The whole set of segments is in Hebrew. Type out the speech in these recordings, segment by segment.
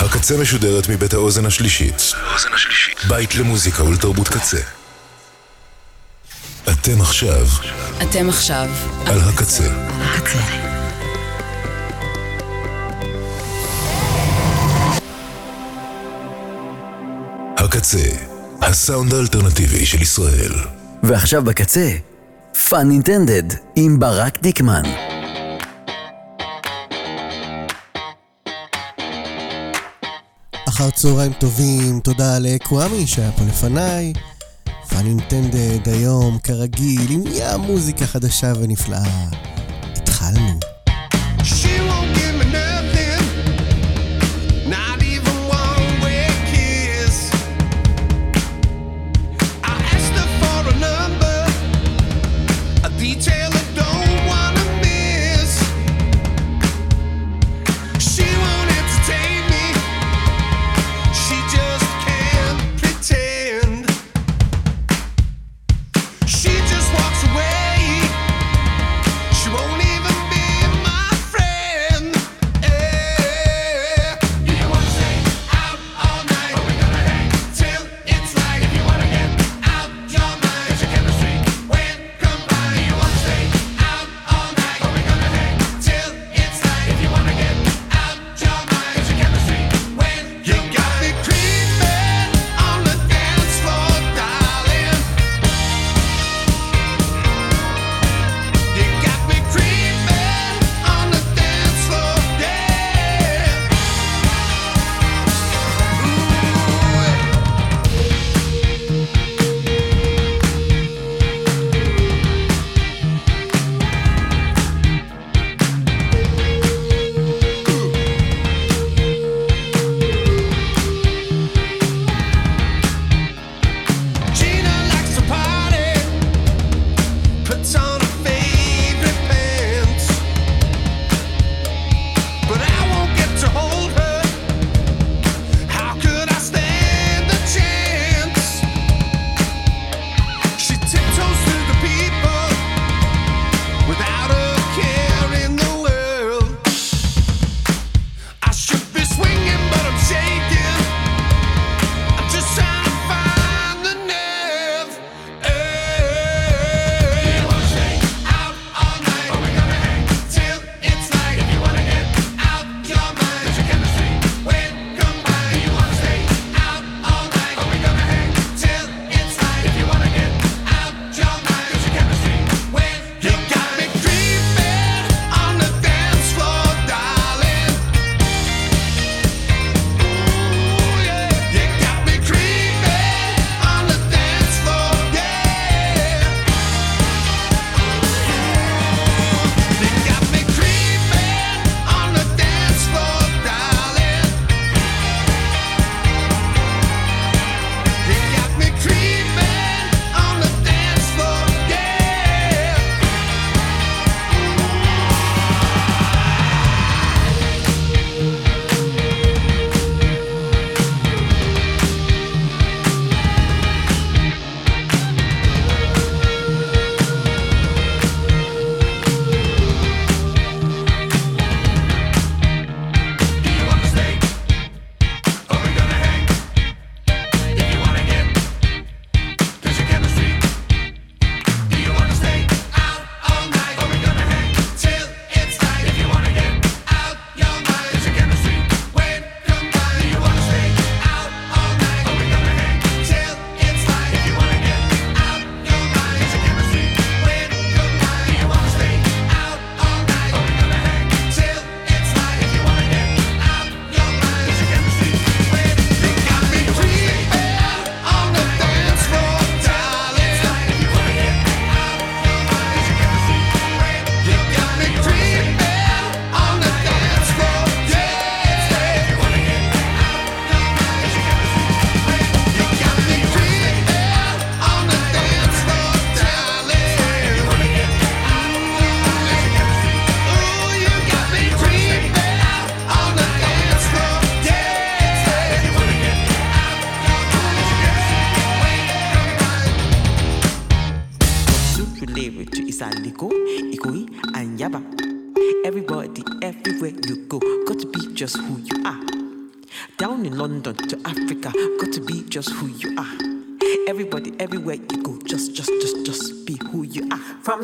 הקצה משודרת מבית האוזן השלישית. בית למוזיקה ולתרבות קצה. אתם עכשיו. אתם עכשיו. על הקצה. הקצה. הקצה, הסאונד האלטרנטיבי של ישראל. ועכשיו בקצה, Fun Intended עם ברק דיקמן. אחר צהריים טובים, תודה לקוואמי שהיה פה לפניי. פאנינטנדד היום, כרגיל, עם יא מוזיקה חדשה ונפלאה. התחלנו.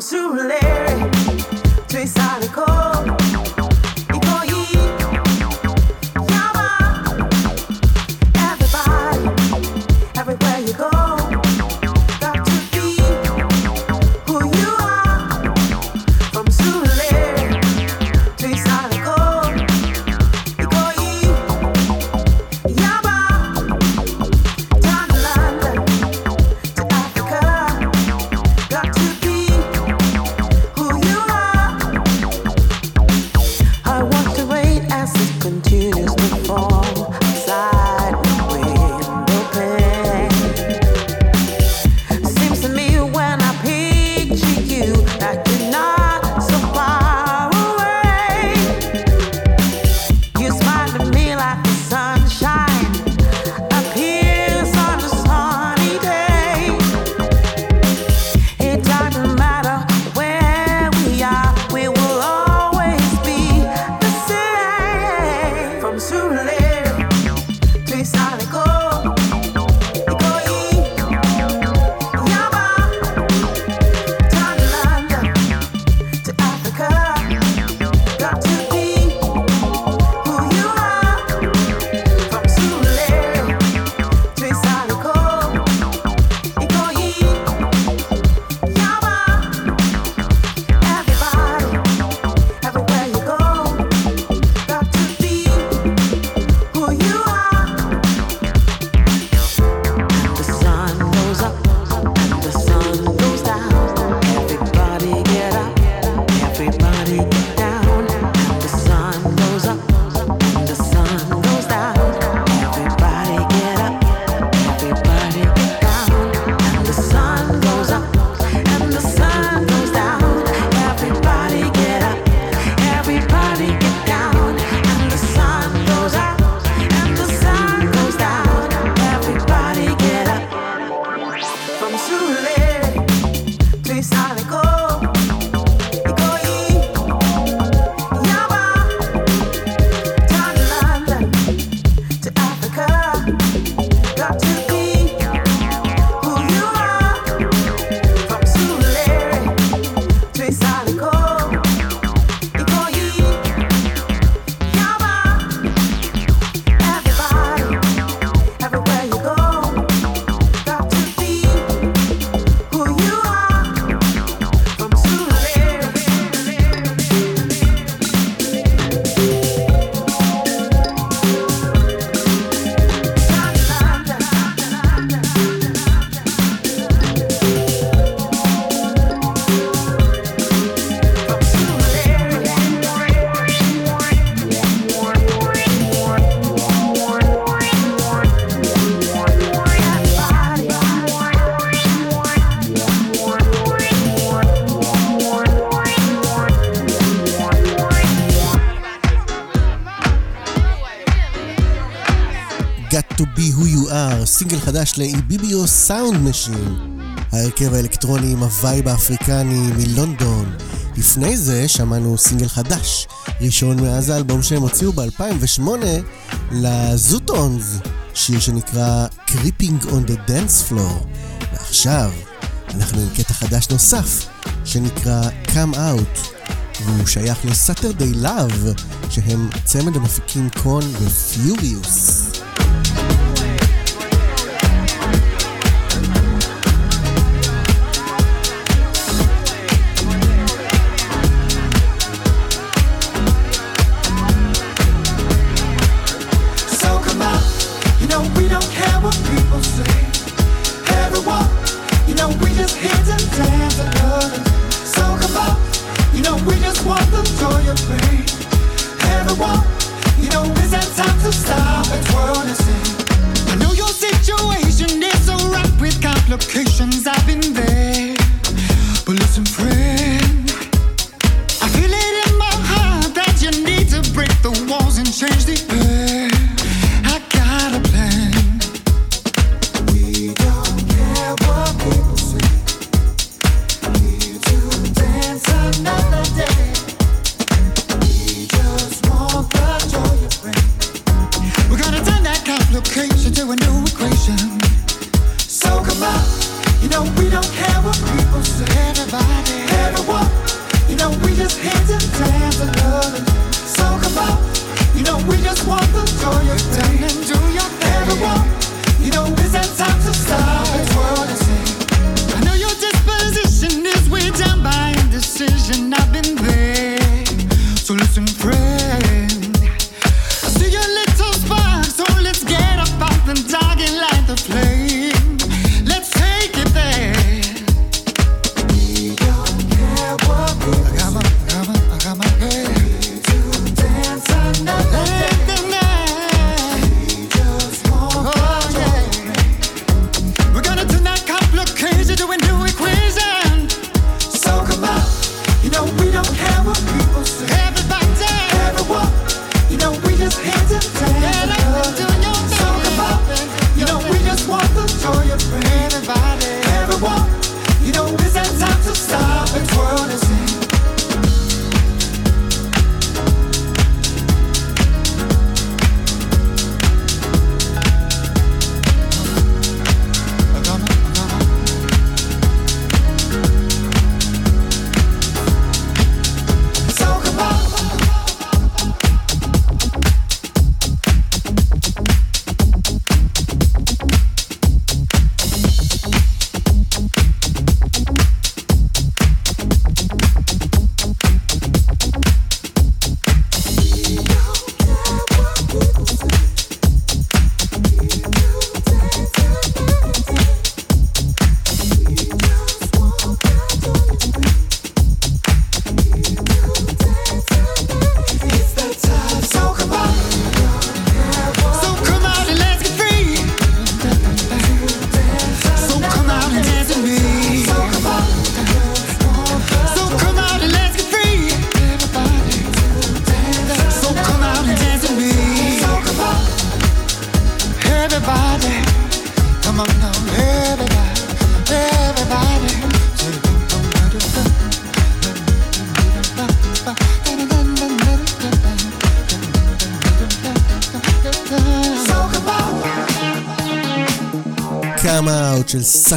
too late. סינגל חדש ל Ibibio Sound Machine, ההרכב האלקטרוני עם ה vibe האפריקני מלונדון. לפני זה שמענו סינגל חדש, ראשון מאז האלבום שהם הוציאו ב-2008 ל Zutons, שיר שנקרא Creeping on the Dance Floor. ועכשיו אנחנו עם קטע חדש נוסף, שנקרא Come Out, והוא שייך ל Saturday Love, שהם צמד המפיקים Kon ו Fiorious. complications.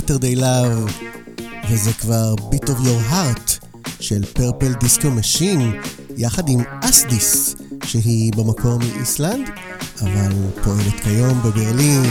Saturday Love, וזה כבר Beat of Your Heart של Purple Disco Machine, יחד עם Ásdís, שהיא במקור מאיסלנד, אבל פועלת כיום בברלין.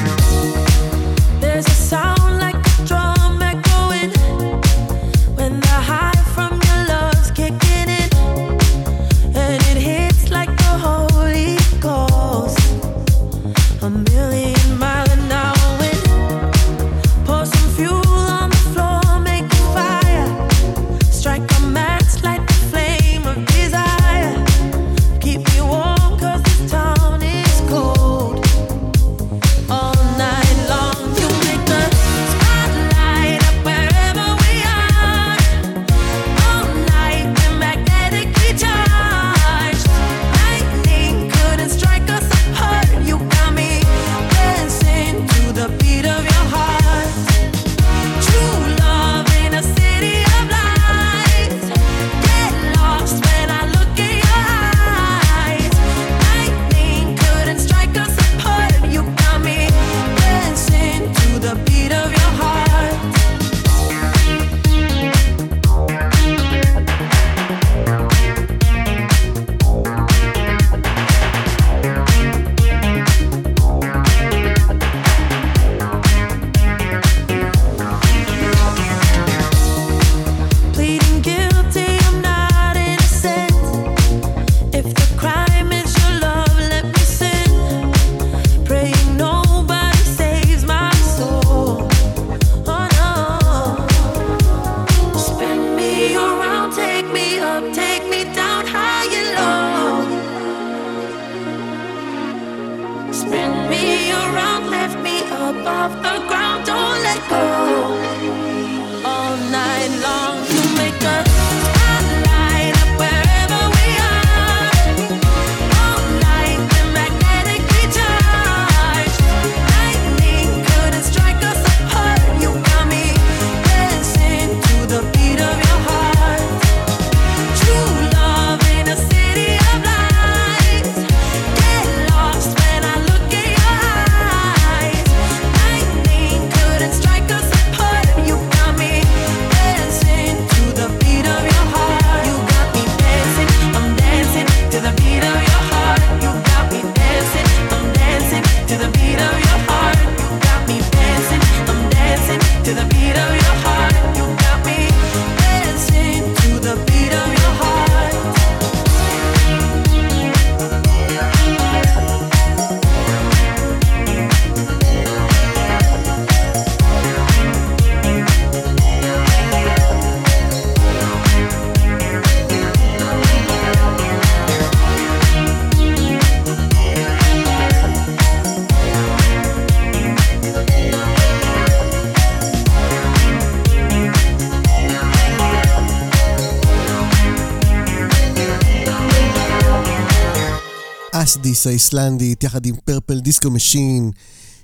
הפרוגרס האיסלנדית, יחד עם Purple Disco Machine,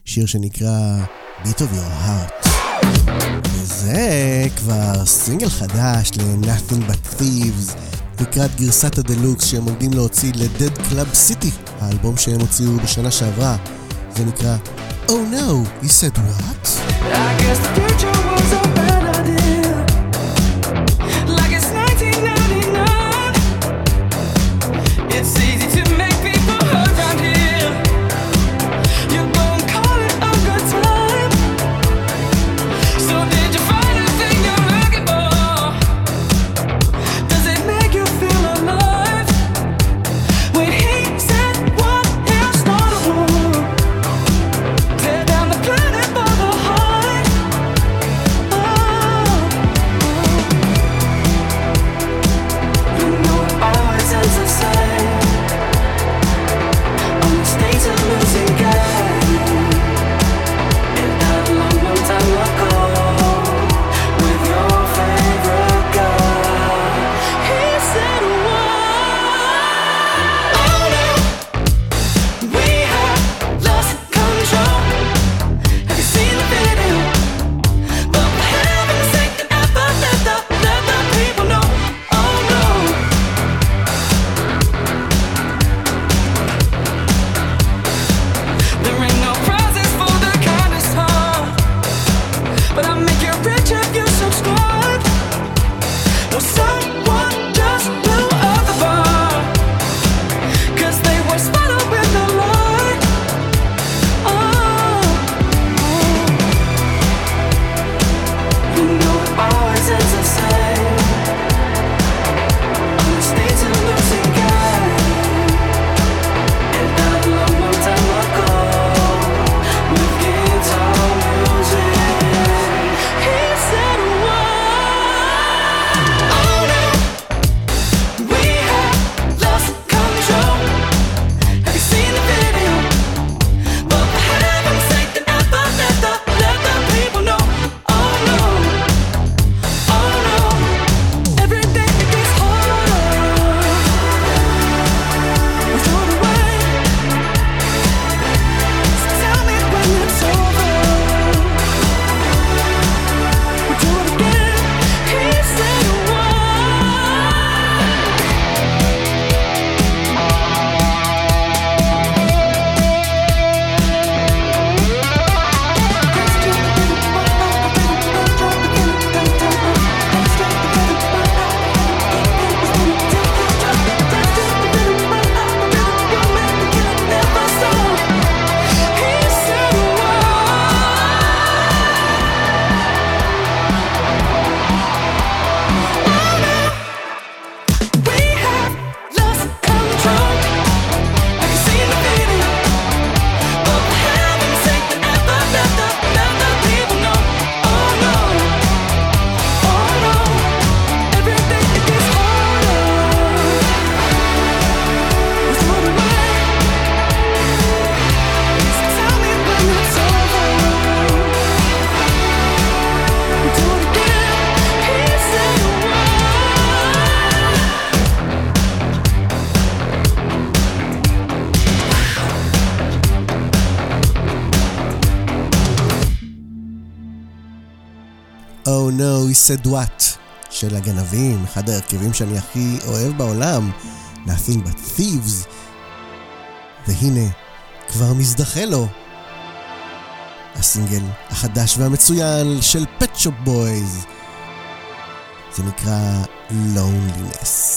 שיר שנקרא Beat of Your Heart. וזה כבר סינגל חדש ל-Nothing But Thieves, לקראת גרסת הדלוקס שהם עומדים להוציא ל-Dead Club City, האלבום שהם הוציאו בשנה שעברה. זה נקרא Oh No, he said what? I guess the future was a better נעשה דואט של הגנבים, אחד ההרכבים שאני הכי אוהב בעולם, Nothing but Thieves. והנה, כבר מזדחה לו. הסינגל החדש והמצוין של פט שופ בויז. זה נקרא Loneliness.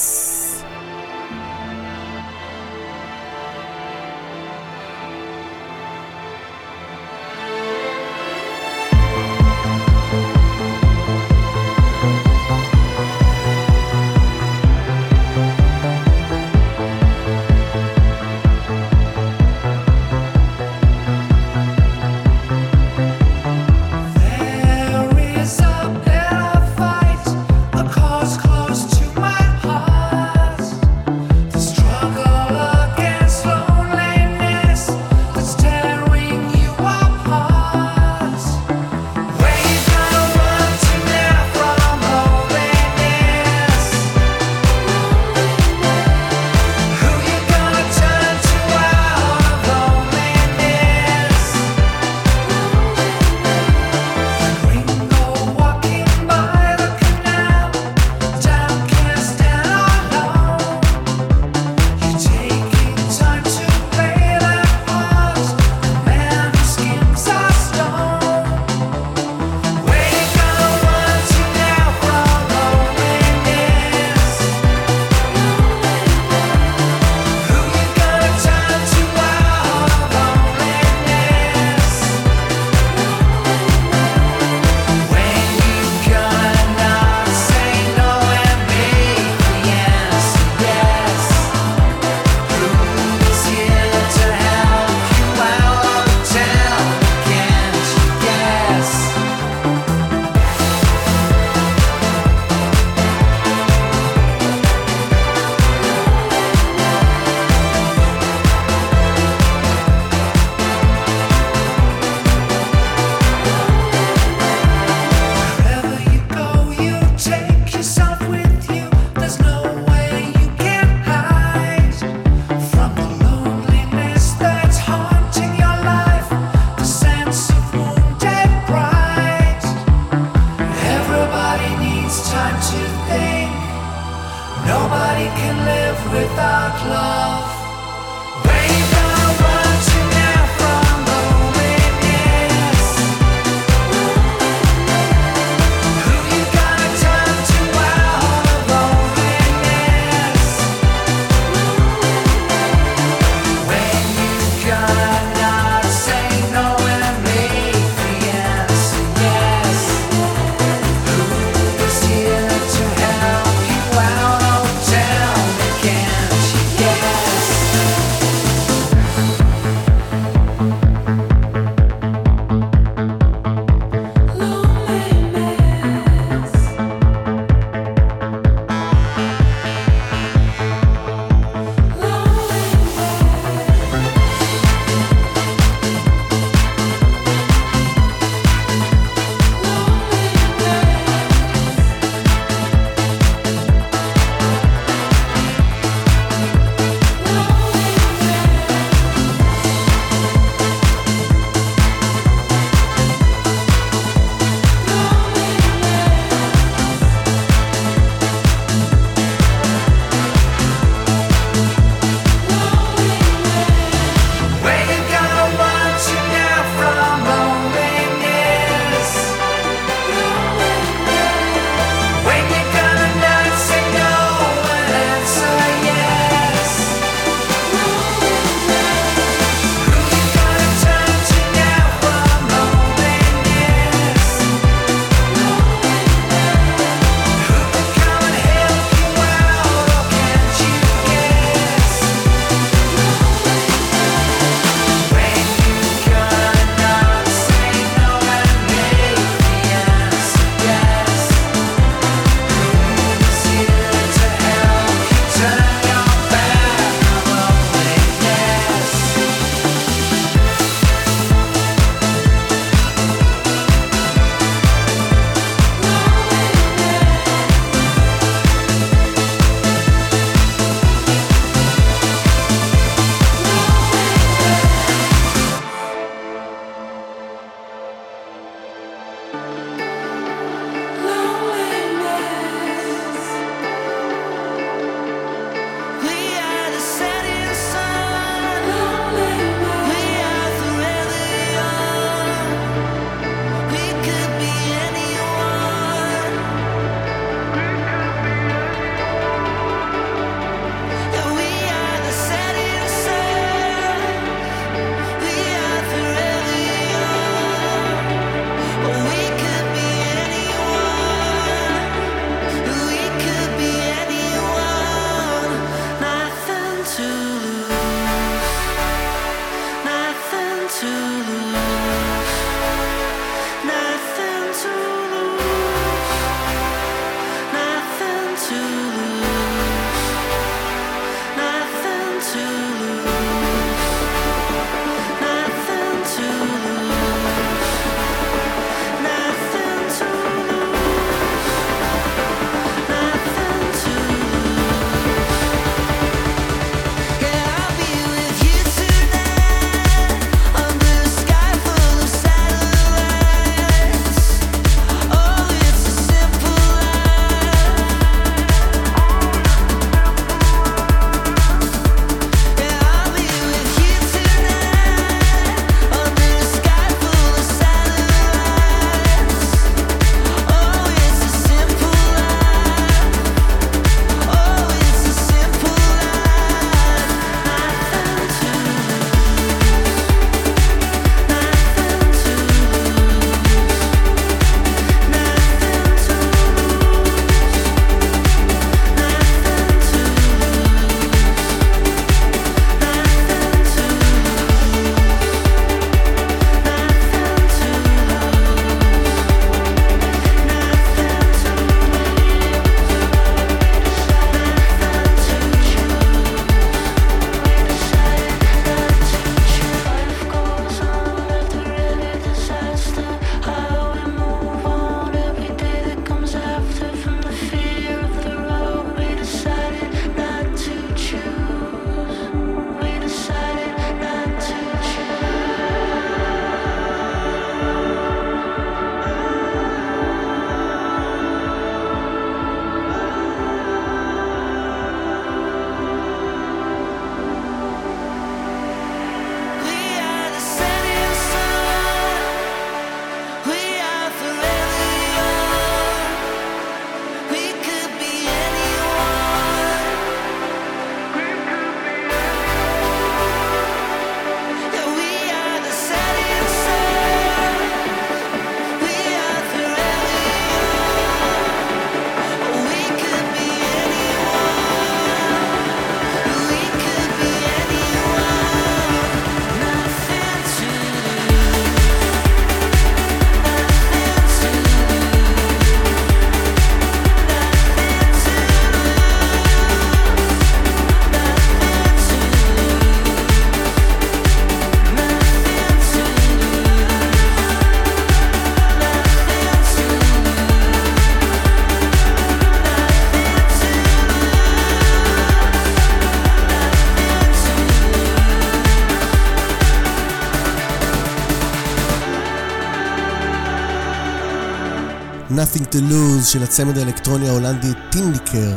Nothing to Lose של הצמד האלקטרוני ההולנדי Tinlicker,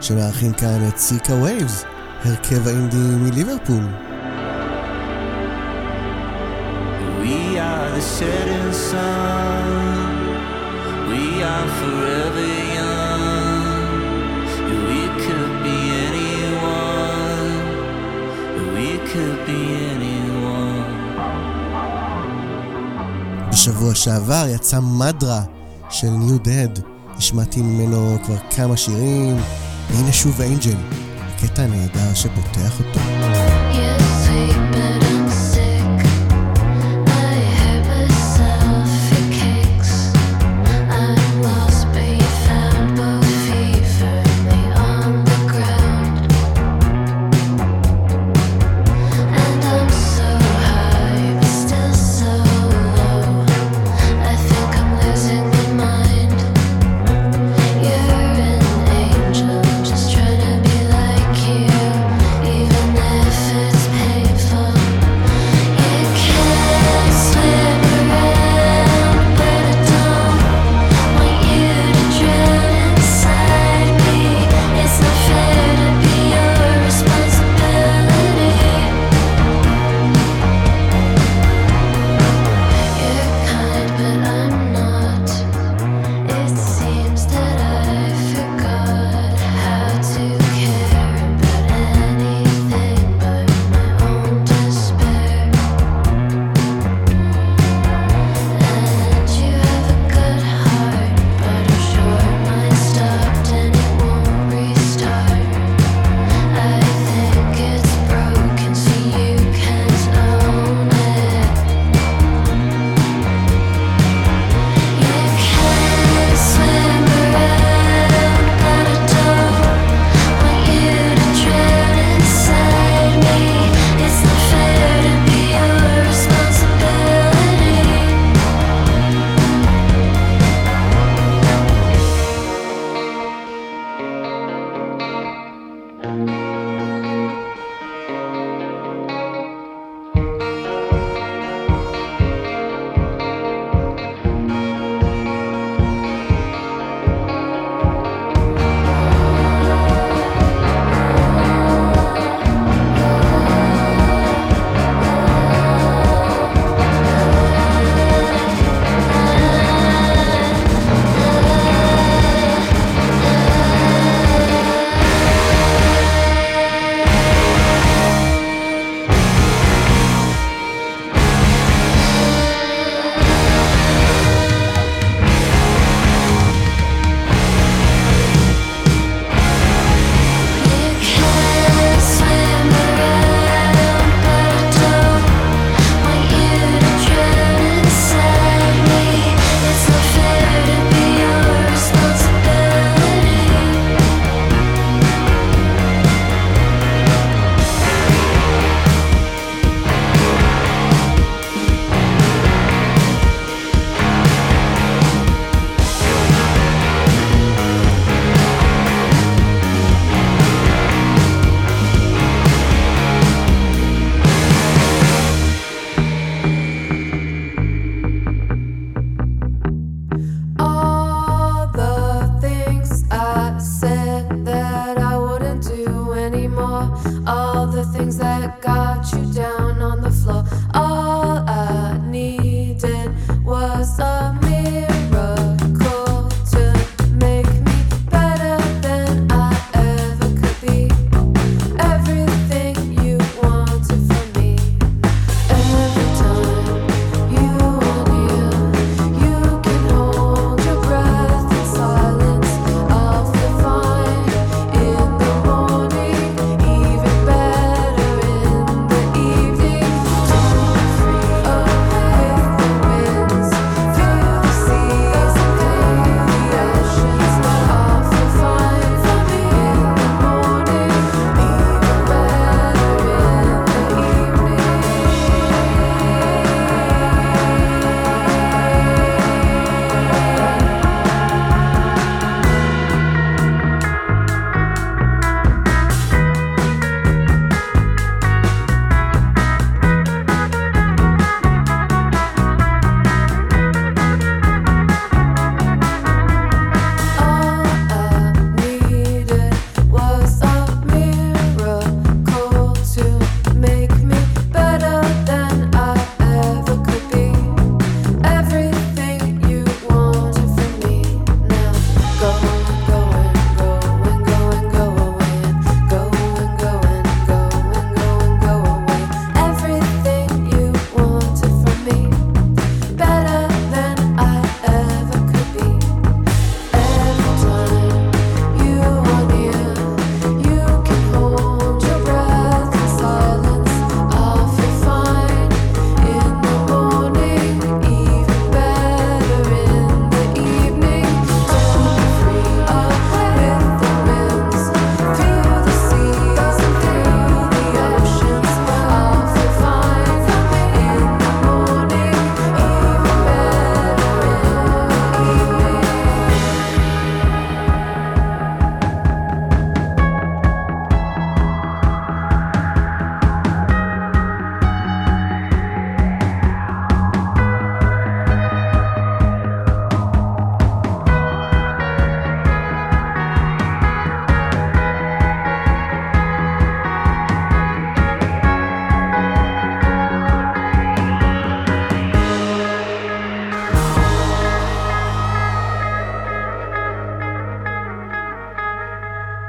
שמארחים כאן את Circa Waves, הרכב האינדי מליברפול. We are the setting sun, we are forever young, we could be anyone, we could be anyone. בשבוע שעבר יצא מדרה של ניו דד. השמעתי ממנו כבר כמה שירים, והנה שוב אינג'ל, הקטע הנהדר שפותח אותו.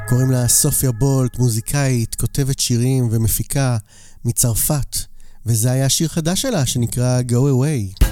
קוראים לה סופיה בולט, מוזיקאית, כותבת שירים ומפיקה מצרפת, וזה היה שיר חדש שלה שנקרא Go Away.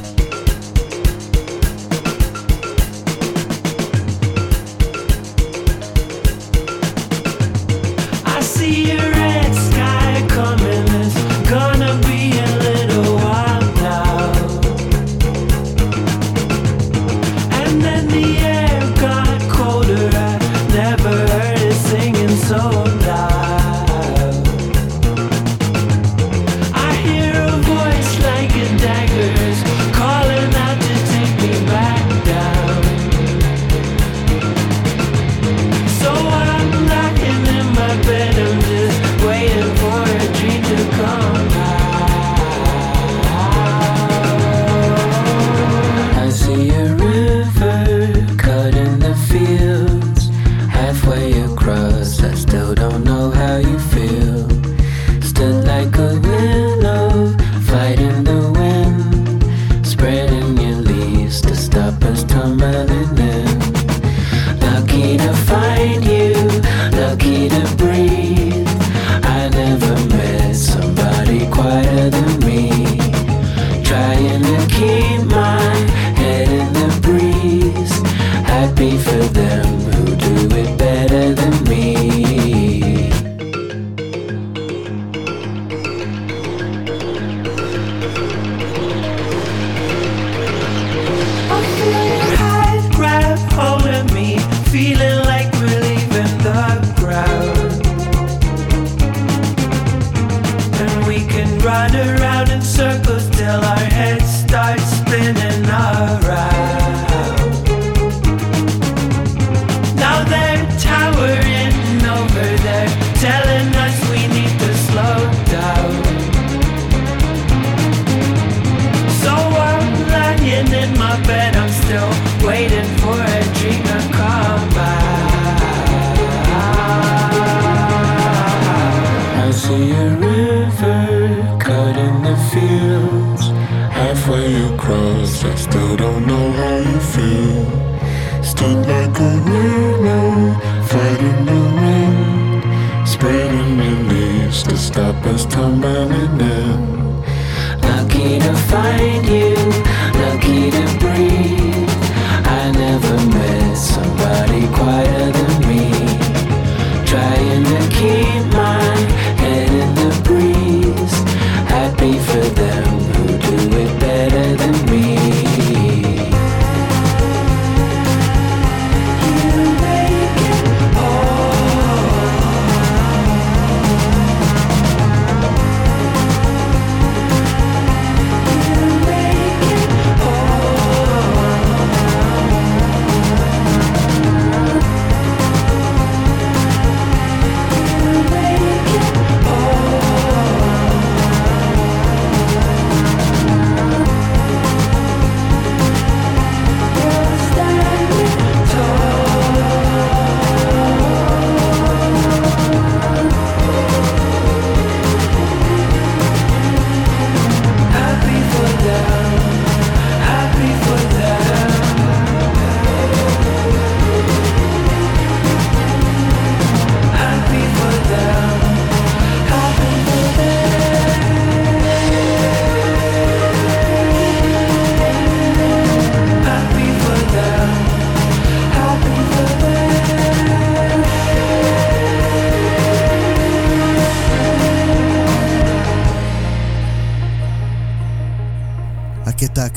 Under.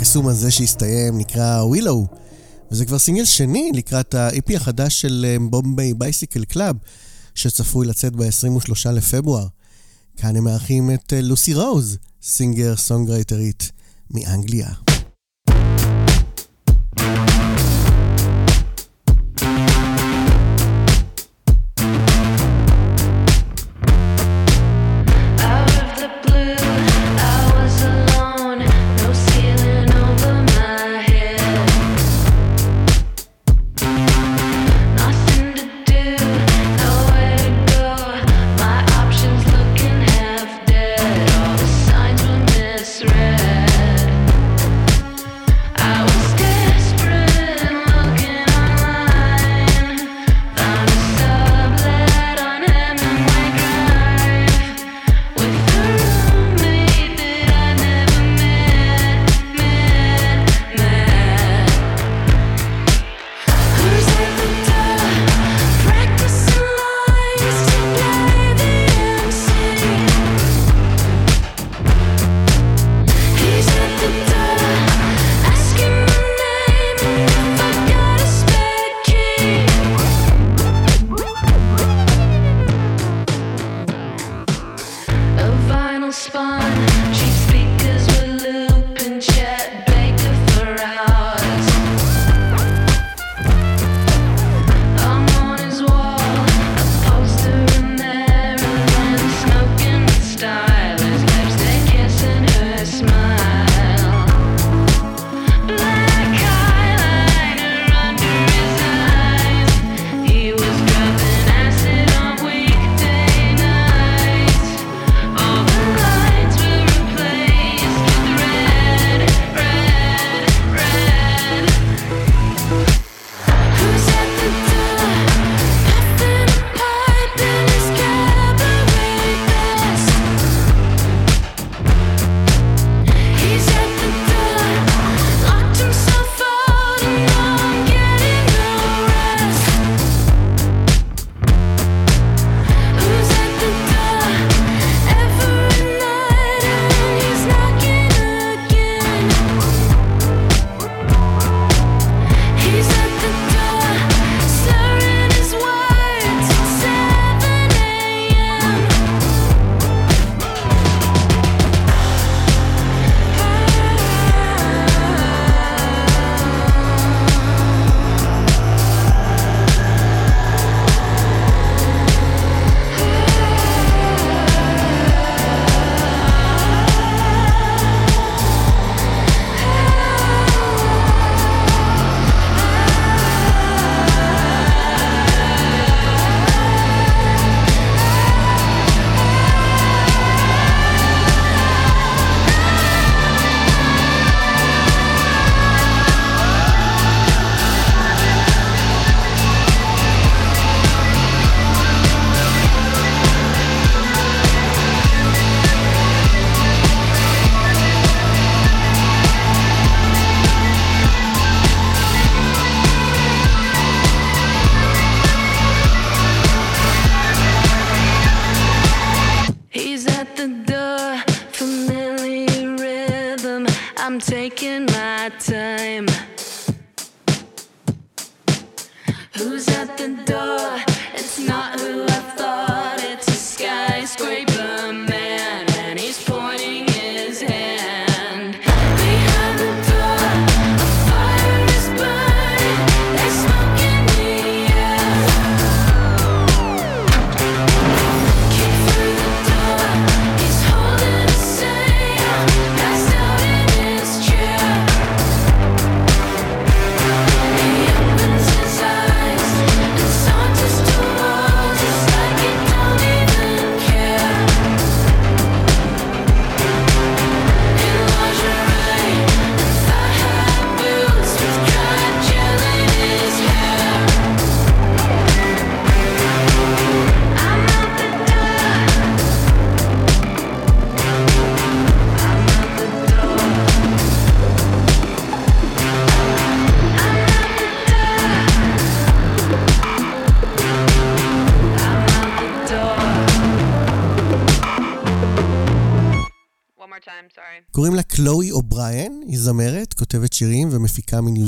הפרסום הזה שהסתיים נקרא ווילאו, וזה כבר סינגל שני לקראת ה-EP החדש של Bombay Bicycle Club, שצפוי לצאת ב-23 לפברואר. כאן הם מארחים את Lucy Rose, singer songwriterית מאנגליה.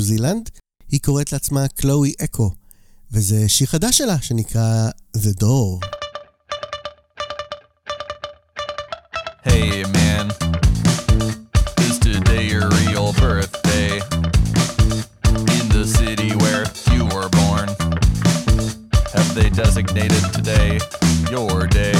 ומפיקה מניו זילנד. היא קוראת לעצמה קלואי אקו, וזה שיר חדש שלה שנקרא The Door. Hey man, is today your real birthday? In the city where you were born, have they designated today your day?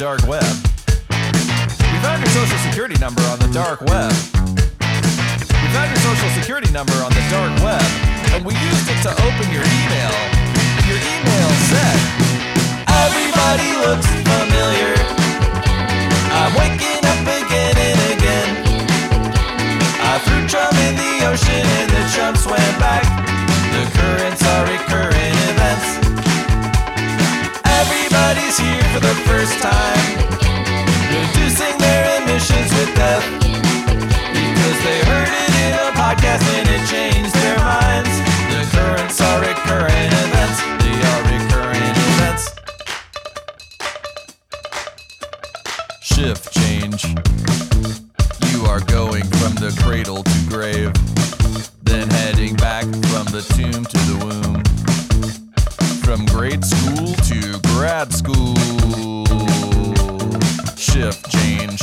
Dark web. We found your social security number on the dark web. We found your social security number on the dark web, and we used it to open your email. Your email said, Everybody looks familiar. I'm waking up again and again. I threw chum in the ocean and the chum swam back. The currents are recurrent Everybody's here for the first time, reducing their emissions with death. Because they heard it in a podcast and it changed their minds. The currents are recurrent events. They are recurrent events. Shift change. You are going from the cradle to grave, then heading back from the tomb to the womb. From grade school to grad school. Shift change.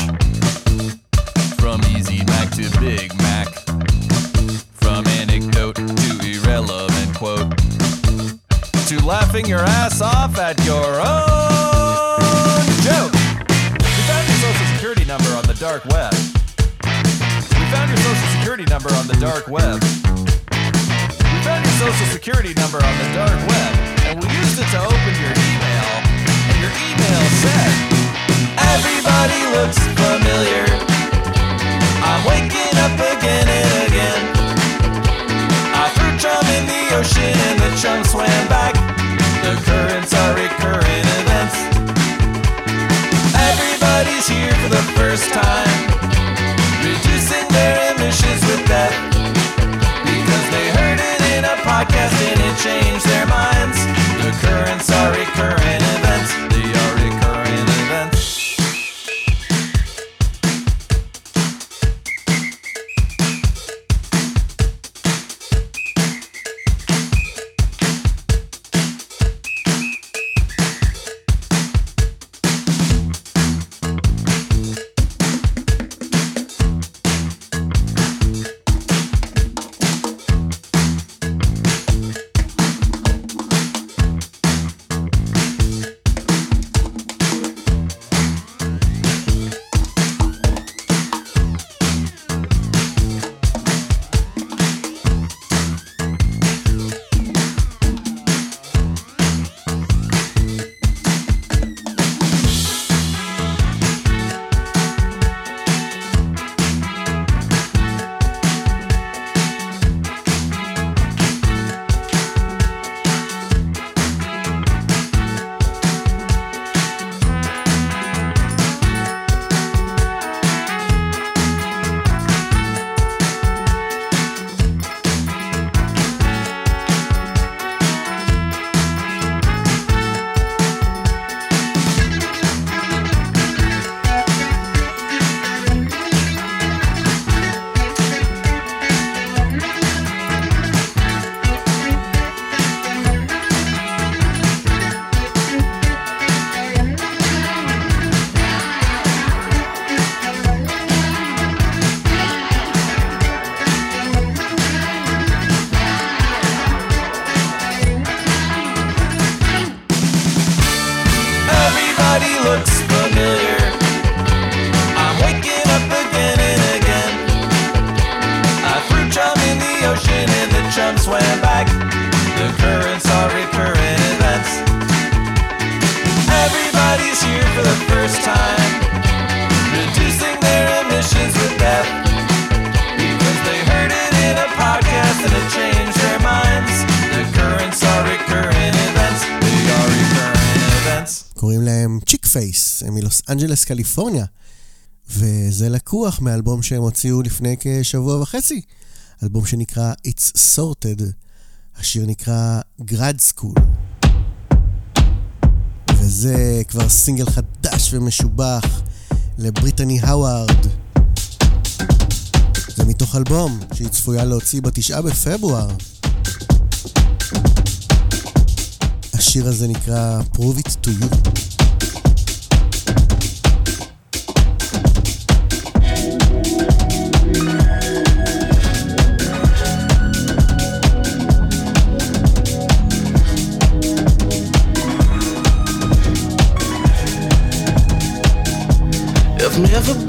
From Easy Mac to Big Mac. From anecdote to irrelevant quote. To laughing your ass off at your own joke. We found your social security number on the dark web. We found your social security number on the dark web. Found your social security number on the dark web, and we used it to open your email. And your email said, Everybody looks familiar. I'm waking up again and again. I threw chum in the ocean and the chum swam back. The currents are recurrent events. Everybody's here for the first time, reducing their emissions Didn't change their minds. The currents are recurrent events. קליפורניה. וזה לקוח מאלבום שהם הוציאו לפני כשבוע וחצי, אלבום שנקרא It's Sorted, השיר נקרא Grad School. וזה כבר סינגל חדש ומשובח לבריטני האווארד. זה מתוך אלבום שהיא צפויה להוציא בתשעה בפברואר. השיר הזה נקרא Prove It To You. never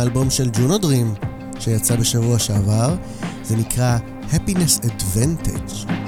האלבום של ג'ונו דרים שיצא בשבוע שעבר, זה נקרא Happiness Advantage.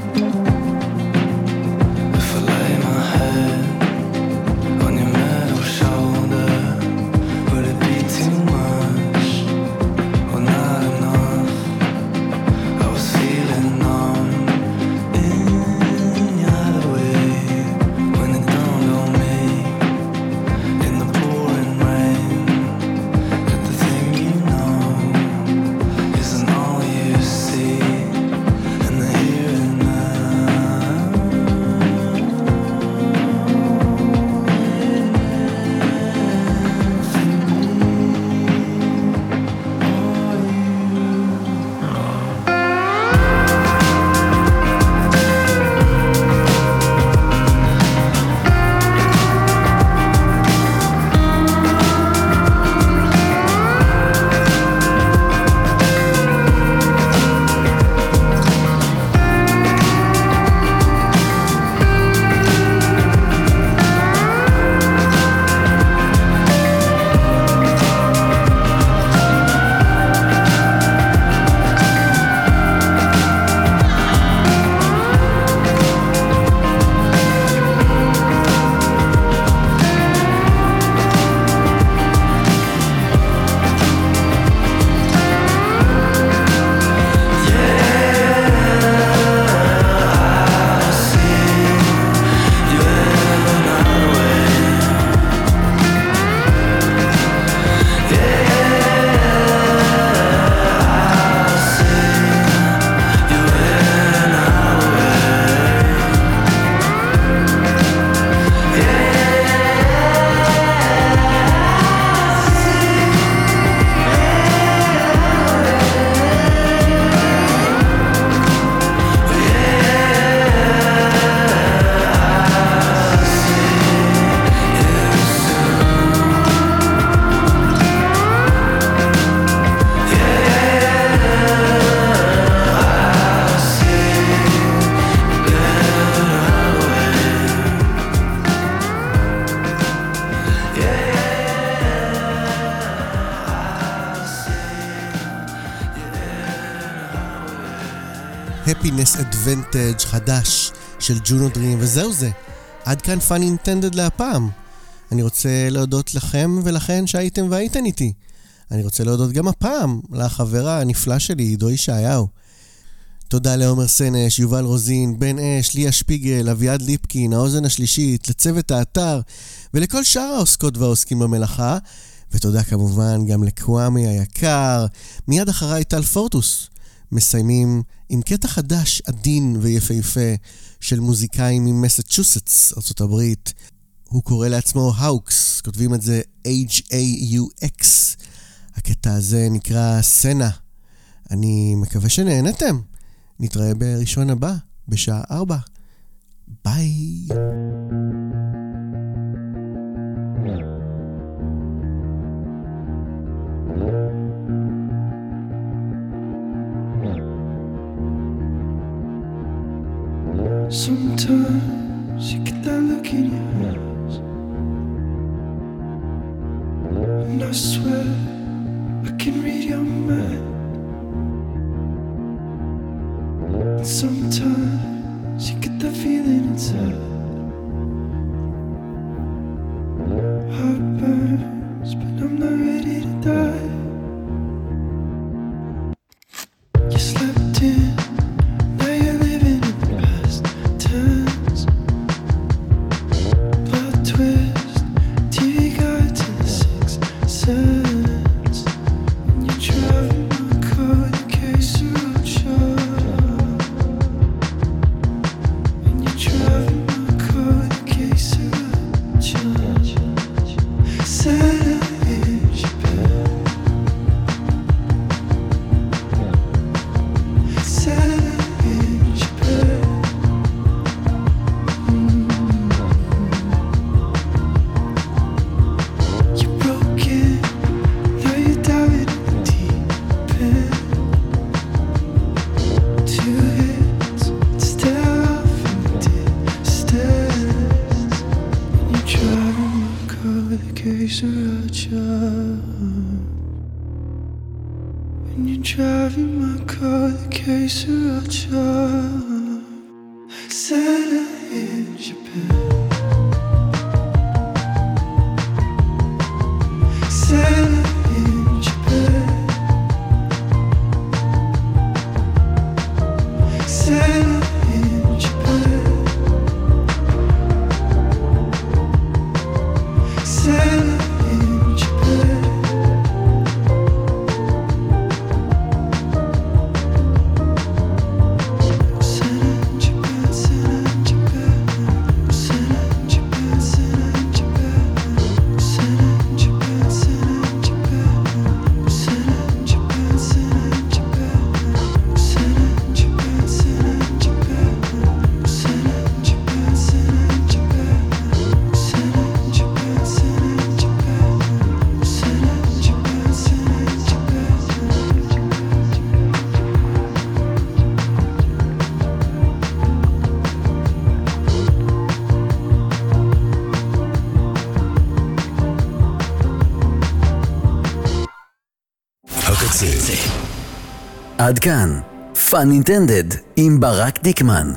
Advantage חדש של Juno Dream, וזהו זה. עד כאן Fun Intended להפעם. אני רוצה להודות לכם ולכן שהייתם והייתן איתי. אני רוצה להודות גם הפעם לחבר הנפלא שלי, עידו ישעיהו. תודה לעומר סנש, יובל רוזין, בן אש, ליה שפיגל, אביעד ליפקין, האוזן השלישית, לצוות האתר ולכל שאר העוסקות והעוסקים במלאכה. ותודה כמובן גם לקוואמי היקר. מיד אחריי טל פורטוס. מסיימים עם קטע חדש, עדין ויפהפה, של מוזיקאים ממסצ'וסטס, ארה"ב. הוא קורא לעצמו האוקס, כותבים את זה H-A-U-X. הקטע הזה נקרא סנה. אני מקווה שנהנתם. נתראה בראשון הבא, בשעה ארבע. ביי. Sometimes you get that look in your eyes, and I swear I can read your mind. And sometimes you get that feeling inside. Heart burns, but I'm not ready to die. עד כאן, פאן אינטנדד עם ברק דיקמן.